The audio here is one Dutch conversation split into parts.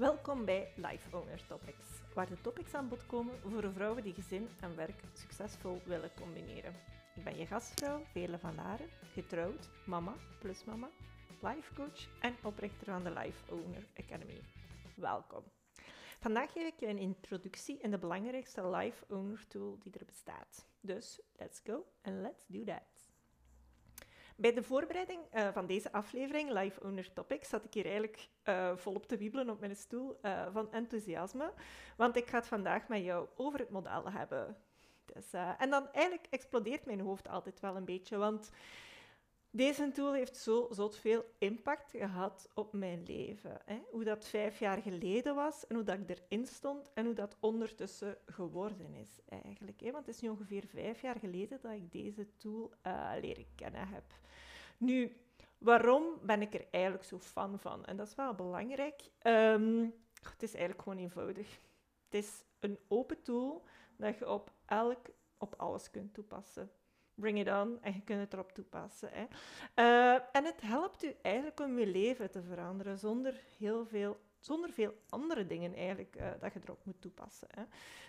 Welkom bij Life Owner Topics, waar de topics aan bod komen voor vrouwen die gezin en werk succesvol willen combineren. Ik ben je gastvrouw, Vele van Laren, getrouwd, mama, plus mama, life coach en oprichter van de Life Owner Academy. Welkom. Vandaag geef ik je een introductie in de belangrijkste Life Owner tool die er bestaat. Dus let's go and let's do that. Bij de voorbereiding uh, van deze aflevering, Life Owner Topics, zat ik hier eigenlijk uh, volop te wiebelen op mijn stoel uh, van enthousiasme. Want ik ga het vandaag met jou over het model hebben. Dus, en dan eigenlijk explodeert mijn hoofd altijd wel een beetje, want deze tool heeft zo veel impact gehad op mijn leven. Hè? Hoe dat vijf jaar geleden was en hoe dat ik erin stond en hoe dat ondertussen geworden is eigenlijk. Hè? Want het is nu ongeveer vijf jaar geleden dat ik deze tool uh, leren kennen heb. Nu, waarom ben ik er eigenlijk zo fan van? En dat is wel belangrijk. Um, het is eigenlijk gewoon eenvoudig. Het is een open tool dat je op elk, op alles kunt toepassen bring it on en je kunt het erop toepassen. Hè. Uh, en het helpt u eigenlijk om je leven te veranderen zonder heel veel zonder veel andere dingen eigenlijk uh, dat je erop moet toepassen. Hè.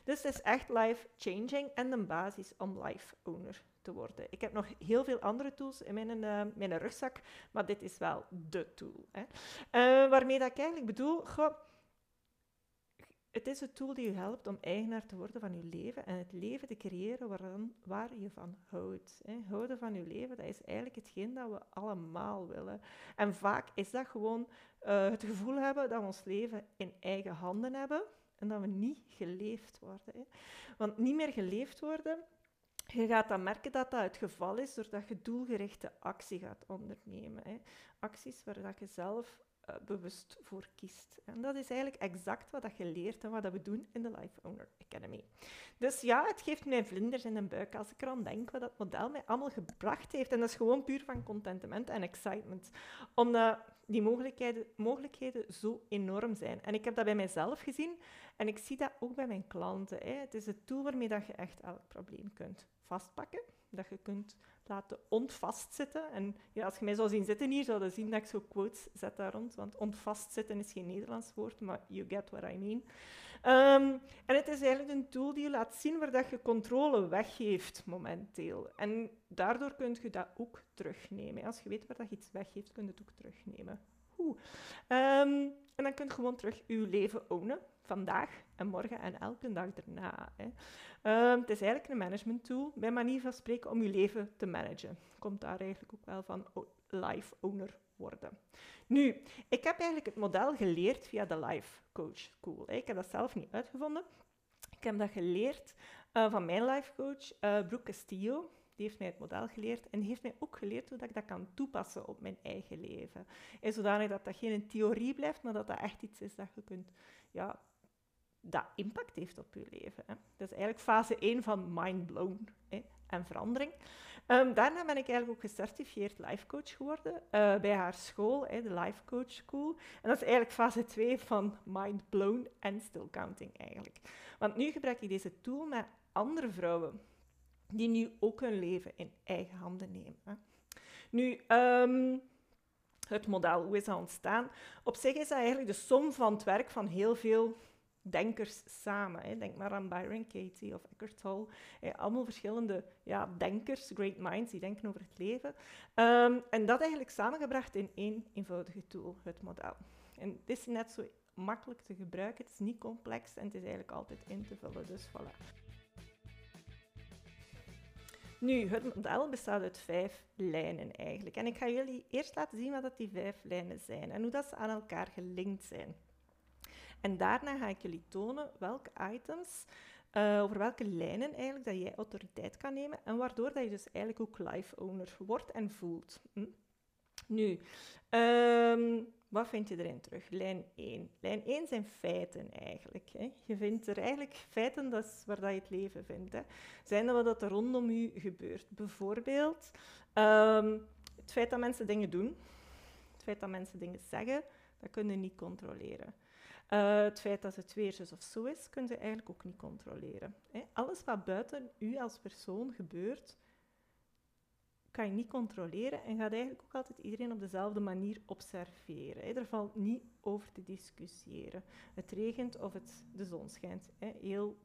Dus het is echt life-changing en de basis om life-owner te worden. Ik heb nog heel veel andere tools in mijn, uh, mijn rugzak, maar dit is wel de tool. Hè. Waarmee dat ik eigenlijk bedoel, het is een tool die je helpt om eigenaar te worden van je leven en het leven te creëren waar, je van houdt. Hè. Houden van je leven, dat is eigenlijk hetgeen dat we allemaal willen. En vaak is dat gewoon uh, het gevoel hebben dat we ons leven in eigen handen hebben en dat we niet geleefd worden. Hè. Want niet meer geleefd worden, je gaat dan merken dat dat het geval is doordat je doelgerichte actie gaat ondernemen. Hè. Acties waar dat je zelf bewust voor kiest. En dat is eigenlijk exact wat je leert en wat we doen in de Life Owner Academy. Dus ja, het geeft mij vlinders in de buik als ik eraan denk wat dat model mij allemaal gebracht heeft. En dat is gewoon puur van contentement en excitement. Omdat die mogelijkheden, mogelijkheden zo enorm zijn. En ik heb dat bij mijzelf gezien en ik zie dat ook bij mijn klanten. Hè. Het is een tool waarmee dat je echt elk probleem kunt vastpakken, dat je kunt laten ontvastzitten. En ja, als je mij zou zien zitten hier, zou je zien dat ik zo quotes zet daar rond, want ontvastzitten is geen Nederlands woord, maar you get what I mean. Um, en het is eigenlijk een tool die je laat zien waar dat je controle weggeeft momenteel. En daardoor kun je dat ook terugnemen. Als je weet waar dat je iets weggeeft, kun je het ook terugnemen. Um, en dan kun je gewoon terug je leven ownen, vandaag en morgen en elke dag daarna. Hè. Um, het is eigenlijk een management tool, bij manier van spreken, om je leven te managen. Komt daar eigenlijk ook wel van life owner worden. Nu, ik heb eigenlijk het model geleerd via de Life Coach School. Ik heb dat zelf niet uitgevonden. Ik heb dat geleerd uh, van mijn life coach, uh, Brooke Castillo. Die heeft mij het model geleerd en die heeft mij ook geleerd hoe dat ik dat kan toepassen op mijn eigen leven. En zodanig dat dat geen theorie blijft, maar dat dat echt iets is dat je kunt ja, dat impact heeft op je leven. Hè. Dat is eigenlijk fase 1 van mind blown hè, en verandering. Um, daarna ben ik eigenlijk ook gecertificeerd life coach geworden uh, bij haar school, hè, de Life Coach School. En dat is eigenlijk fase 2 van mind blown en still counting eigenlijk. Want nu gebruik ik deze tool met andere vrouwen die nu ook hun leven in eigen handen nemen. Hè. Nu, um, het model, hoe is dat ontstaan? Op zich is dat eigenlijk de som van het werk van heel veel denkers samen. Hè. Denk maar aan Byron Katie of Eckhart Tolle. Allemaal verschillende ja, denkers, great minds, die denken over het leven. Um, en dat eigenlijk samengebracht in één eenvoudige tool, het model. En het is net zo makkelijk te gebruiken, het is niet complex en het is eigenlijk altijd in te vullen. Dus voilà. Nu, het model bestaat uit vijf lijnen eigenlijk. En ik ga jullie eerst laten zien wat dat die vijf lijnen zijn en hoe dat ze aan elkaar gelinkt zijn. En daarna ga ik jullie tonen welke items, uh, over welke lijnen eigenlijk dat jij autoriteit kan nemen en waardoor dat je dus eigenlijk ook life owner wordt en voelt. Hm? Nu, um, wat vind je erin terug? Lijn 1. Lijn 1 zijn feiten eigenlijk. Hè. Je vindt er eigenlijk feiten, dat is waar dat je het leven vindt. Hè. Zijn er wat er rondom je gebeurt? Bijvoorbeeld um, het feit dat mensen dingen doen, het feit dat mensen dingen zeggen, dat kun je niet controleren. Uh, het feit dat het weer of zo is, kun je eigenlijk ook niet controleren. Hè. Alles wat buiten u als persoon gebeurt, kan je niet controleren en gaat eigenlijk ook altijd iedereen op dezelfde manier observeren. Hè. Er valt niet over te discussiëren. Het regent of het, de zon schijnt. Hè. Heel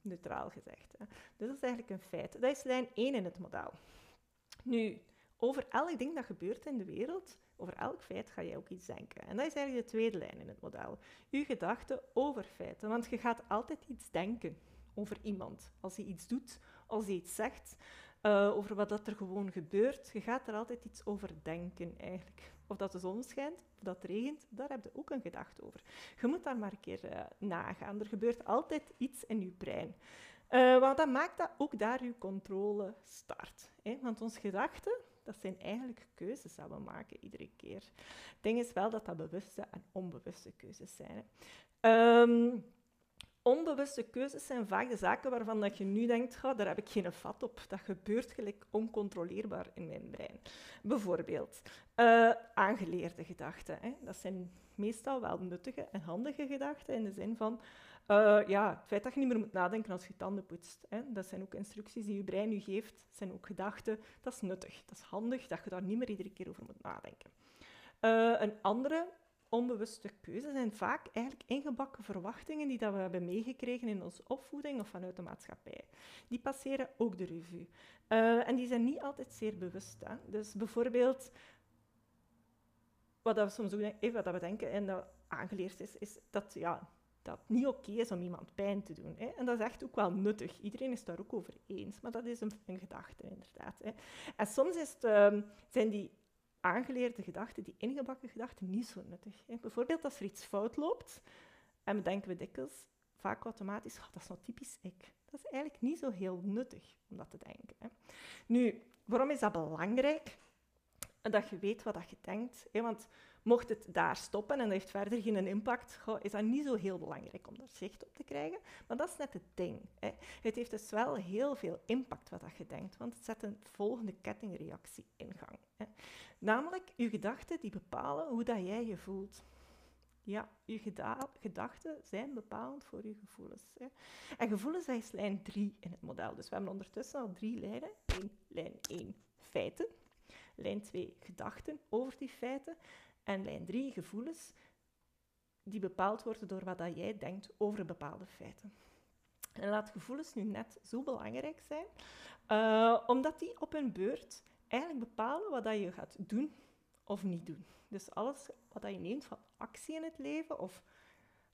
neutraal gezegd. Hè. Dus dat is eigenlijk een feit. Dat is lijn 1 in het model. Nu, over elk ding dat gebeurt in de wereld, over elk feit ga jij ook iets denken. En dat is eigenlijk de tweede lijn in het model. Uw gedachten over feiten. Want je gaat altijd iets denken over iemand. Als hij iets doet, als hij iets zegt, uh, over wat dat er gewoon gebeurt. Je gaat er altijd iets over denken, eigenlijk. Of dat de zon schijnt, of dat het regent, daar heb je ook een gedachte over. Je moet daar maar een keer uh, nagaan. Er gebeurt altijd iets in je brein. Uh, want dat maakt dat ook daar je controle start. Hè? Want onze gedachten, dat zijn eigenlijk keuzes die we maken iedere keer. Het ding is wel dat dat bewuste en onbewuste keuzes zijn. Um, onbewuste keuzes zijn vaak de zaken waarvan dat je nu denkt, oh, daar heb ik geen vat op. Dat gebeurt gelijk oncontroleerbaar in mijn brein. Bijvoorbeeld uh, aangeleerde gedachten. Hè. Dat zijn meestal wel nuttige en handige gedachten in de zin van uh, ja, het feit dat je niet meer moet nadenken als je tanden poetst. Hè. Dat zijn ook instructies die je brein je geeft. Dat zijn ook gedachten. Dat is nuttig. Dat is handig dat je daar niet meer iedere keer over moet nadenken. Uh, een andere onbewuste keuze zijn vaak eigenlijk ingebakken verwachtingen die dat we hebben meegekregen in onze opvoeding of vanuit de maatschappij. Die passeren ook de revue. Uh, en die zijn niet altijd zeer bewust. Hè. Dus bijvoorbeeld, wat we soms ook wat we denken en dat aangeleerd is, is dat ja, dat het niet oké is om iemand pijn te doen. Hè. En dat is echt ook wel nuttig. Iedereen is daar ook over eens. Maar dat is een, een gedachte, inderdaad. Hè. En soms is het, um, zijn die aangeleerde gedachten, die ingebakken gedachten, niet zo nuttig. Hè. Bijvoorbeeld als er iets fout loopt, en we denken we dikwijls vaak automatisch, oh, dat is nou typisch ik. Dat is eigenlijk niet zo heel nuttig om dat te denken. Hè. Nu, waarom is dat belangrijk? Dat je weet wat je denkt. Hè? Want mocht het daar stoppen en dat heeft verder geen impact, goh, is dat niet zo heel belangrijk om daar zicht op te krijgen. Maar dat is net het ding. Hè. Het heeft dus wel heel veel impact wat dat je denkt, want het zet een volgende kettingreactie in gang. Hè. Namelijk, je gedachten die bepalen hoe dat jij je voelt. Ja, je gedachten zijn bepalend voor je gevoelens. Hè. En gevoelens is lijn 3 in het model. Dus we hebben ondertussen al drie lijnen. lijn 1, feiten. Lijn 2, gedachten over die feiten. En lijn 3, gevoelens die bepaald worden door wat dat jij denkt over bepaalde feiten. En laat gevoelens nu net zo belangrijk zijn, uh, omdat die op hun beurt eigenlijk bepalen wat dat je gaat doen of niet doen. Dus alles wat dat je neemt van actie in het leven of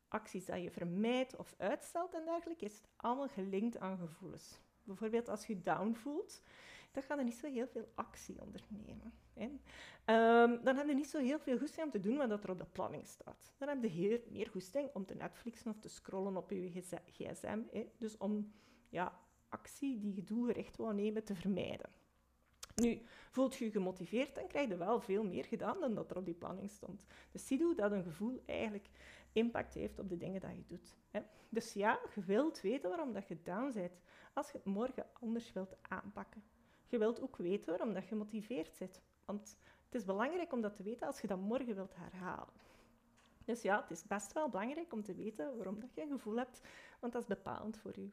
acties dat je vermijdt of uitstelt en dergelijke, is allemaal gelinkt aan gevoelens. Bijvoorbeeld als je down voelt, dan ga je niet zo heel veel actie ondernemen. Um, dan heb je niet zo heel veel goesting om te doen wat er op de planning staat. Dan heb je heel, meer goesting om te Netflixen of te scrollen op je gsm. Hè. Dus om ja, actie die je doelgericht wil nemen te vermijden. Nu, voelt je je gemotiveerd, dan krijg je wel veel meer gedaan dan dat er op die planning stond. Dus zie je dat een gevoel eigenlijk impact heeft op de dingen die je doet. Hè. Dus ja, je wilt weten waarom dat je down bent, als je het morgen anders wilt aanpakken. Je wilt ook weten waarom je gemotiveerd zit. Want het is belangrijk om dat te weten als je dat morgen wilt herhalen. Dus ja, het is best wel belangrijk om te weten waarom dat je een gevoel hebt, want dat is bepalend voor je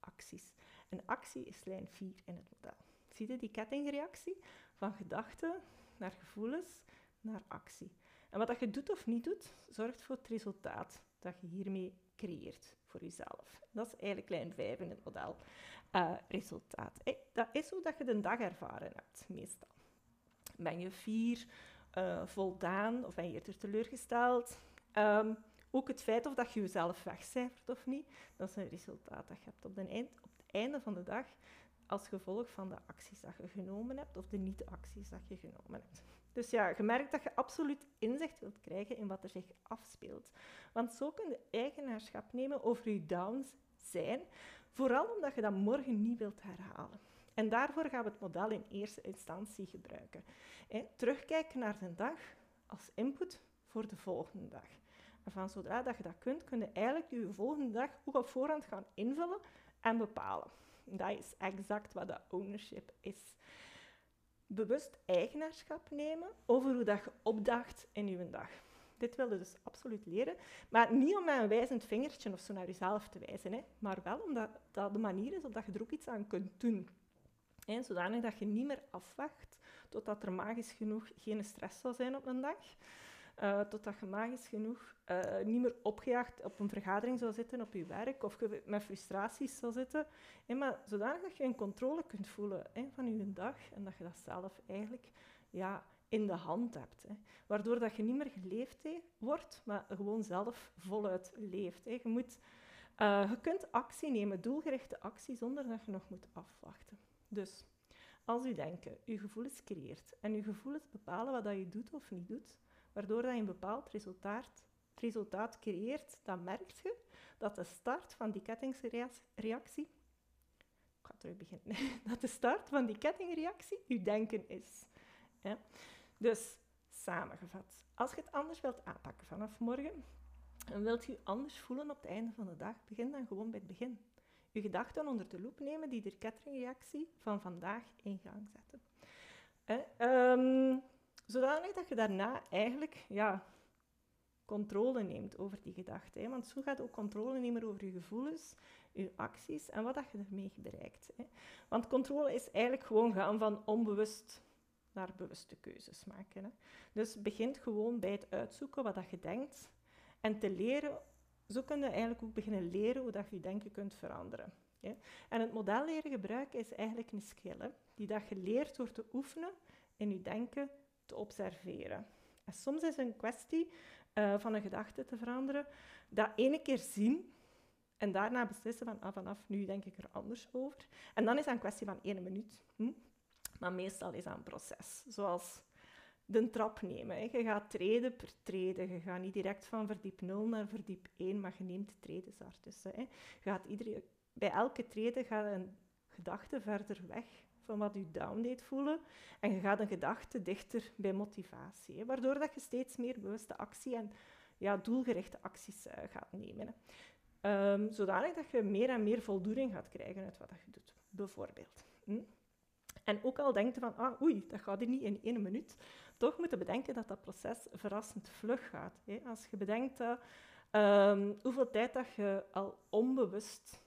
acties. En actie is lijn 4 in het model. Zie je die kettingreactie? Van gedachten naar gevoelens naar actie. En wat dat je doet of niet doet, zorgt voor het resultaat dat je hiermee creëert voor jezelf. Dat is eigenlijk lijn 5 in het model. Uh, resultaat. Dat is hoe dat je de dag ervaren hebt, meestal. Ben je fier, uh, voldaan of ben je eerder teleurgesteld? Um, ook het feit of dat je jezelf wegcijfert of niet, dat is een resultaat dat je hebt op, de eind, op het einde van de dag als gevolg van de acties dat je genomen hebt of de niet-acties dat je genomen hebt. Dus ja, je merkt dat je absoluut inzicht wilt krijgen in wat er zich afspeelt. Want zo kun je eigenaarschap nemen over je downs zijn, vooral omdat je dat morgen niet wilt herhalen. En daarvoor gaan we het model in eerste instantie gebruiken. terugkijken naar de dag als input voor de volgende dag. En van zodra dat je dat kunt, kun je eigenlijk je volgende dag ook op voorhand gaan invullen en bepalen. Dat is exact wat dat ownership is. Bewust eigenaarschap nemen over hoe dat je opdaagt in je dag. Dit wil je dus absoluut leren, maar niet om met een wijzend vingertje of zo naar jezelf te wijzen, hè, maar wel omdat dat de manier is dat je er ook iets aan kunt doen. En zodanig dat je niet meer afwacht totdat er magisch genoeg geen stress zal zijn op een dag. Uh, totdat je magisch genoeg uh, niet meer opgejaagd op een vergadering zou zitten op je werk of je met frustraties zou zitten. Maar zodanig dat je een controle kunt voelen van je dag en dat je dat zelf eigenlijk ja, in de hand hebt. Hè. Waardoor dat je niet meer geleefd wordt, maar gewoon zelf voluit leeft. Hè. Je, moet, uh, je kunt actie nemen, doelgerichte actie, zonder dat je nog moet afwachten. Dus als je denken, je gevoelens creëert en je gevoelens bepalen wat dat je doet of niet doet, waardoor dat je een bepaald resultaat, resultaat creëert, dan merk je dat de start van die kettingreactie, ik ga terug beginnen, dat de start van die kettingreactie je denken is. Dus samengevat, als je het anders wilt aanpakken vanaf morgen, en wilt je anders voelen op het einde van de dag, begin dan gewoon bij het begin. Je gedachten onder de loep nemen die de kettingreactie van vandaag in gang zetten. Eh, zodanig dat je daarna eigenlijk ja, controle neemt over die gedachten. Hè? Want zo gaat ook controle nemen over je gevoelens, je acties en wat dat je ermee bereikt. Hè? Want controle is eigenlijk gewoon gaan van onbewust naar bewuste keuzes maken. Hè? Dus begint gewoon bij het uitzoeken wat dat je denkt en te leren. Zo kun je eigenlijk ook beginnen leren hoe dat je je denken kunt veranderen. En het model leren gebruiken is eigenlijk een skill die dat je leert door te oefenen in je denken te observeren. En soms is het een kwestie uh, van een gedachte te veranderen, dat ene keer zien en daarna beslissen van ah, vanaf nu denk ik er anders over. En dan is dat een kwestie van één minuut. Hm? Maar meestal is dat een proces. Zoals de trap nemen. Hè. Je gaat treden per treden. Je gaat niet direct van verdiep 0 naar verdiep 1, maar je neemt de treden daartussen. Hè. Je gaat iedere, bij elke trede gaat een gedachte verder weg van wat je down deed voelen. En je gaat een gedachte dichter bij motivatie. Hè, waardoor dat je steeds meer bewuste actie en ja, doelgerichte acties uh, gaat nemen. Hè. Um, zodanig dat je meer en meer voldoening gaat krijgen uit wat je doet, bijvoorbeeld. Hm? En ook al denkt van, ah, oei, dat gaat er niet in één minuut, toch moet je bedenken dat dat proces verrassend vlug gaat. Hè. Als je bedenkt um, hoeveel tijd dat je al onbewust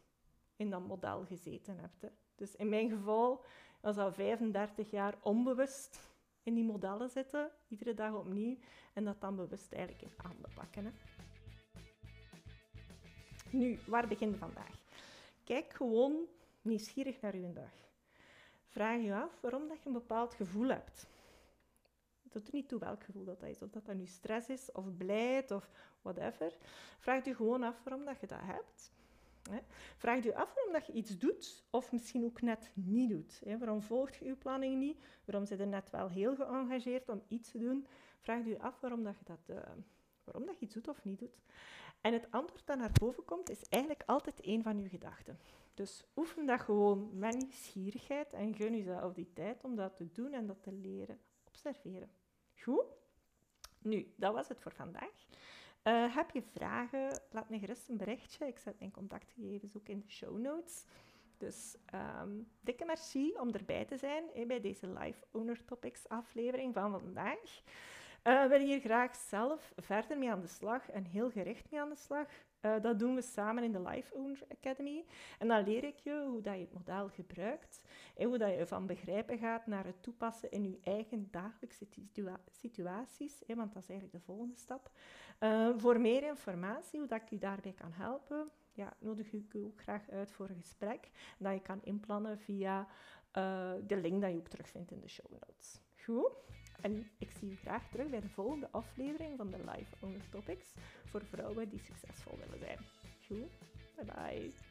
in dat model gezeten hebt. Hè. Dus in mijn geval was al 35 jaar onbewust in die modellen zitten, iedere dag opnieuw, en dat dan bewust eigenlijk in handen pakken. Hè. Nu, waar begin je vandaag? Kijk gewoon nieuwsgierig naar uw dag. Vraag je af waarom dat je een bepaald gevoel hebt. Het doet niet toe welk gevoel dat, is, of dat dat nu stress is, of blijd, of whatever. Vraag je gewoon af waarom dat je dat hebt. Vraag je af waarom dat je iets doet, of misschien ook net niet doet. Waarom volgt je je planning niet? Waarom zit je net wel heel geëngageerd om iets te doen? Vraag je af waarom dat je, dat, uh, waarom dat je iets doet of niet doet. En het antwoord dat naar boven komt, is eigenlijk altijd één van je gedachten. Dus oefen dat gewoon met nieuwsgierigheid en gun jezelf die tijd om dat te doen en dat te leren observeren. Goed? Nu, dat was het voor vandaag. Uh, heb je vragen? Laat me gerust een berichtje. Ik zet mijn contactgegevens ook in de show notes. Dus um, dikke merci om erbij te zijn bij deze Live Owner Topics aflevering van vandaag. Uh, wil hier graag zelf verder mee aan de slag en heel gericht mee aan de slag? Uh, dat doen we samen in de Life Owner Academy. En dan leer ik je hoe dat je het model gebruikt en hoe dat je van begrijpen gaat naar het toepassen in je eigen dagelijkse situaties. Hè, want dat is eigenlijk de volgende stap. Uh, voor meer informatie, hoe dat ik je daarbij kan helpen, ja, nodig ik u ook graag uit voor een gesprek. Dat je kan inplannen via uh, de link dat je ook terugvindt in de show notes. Goed? En ik zie u graag terug bij de volgende aflevering van de Live Owner Topics voor vrouwen die succesvol willen zijn. Goed, bye bye.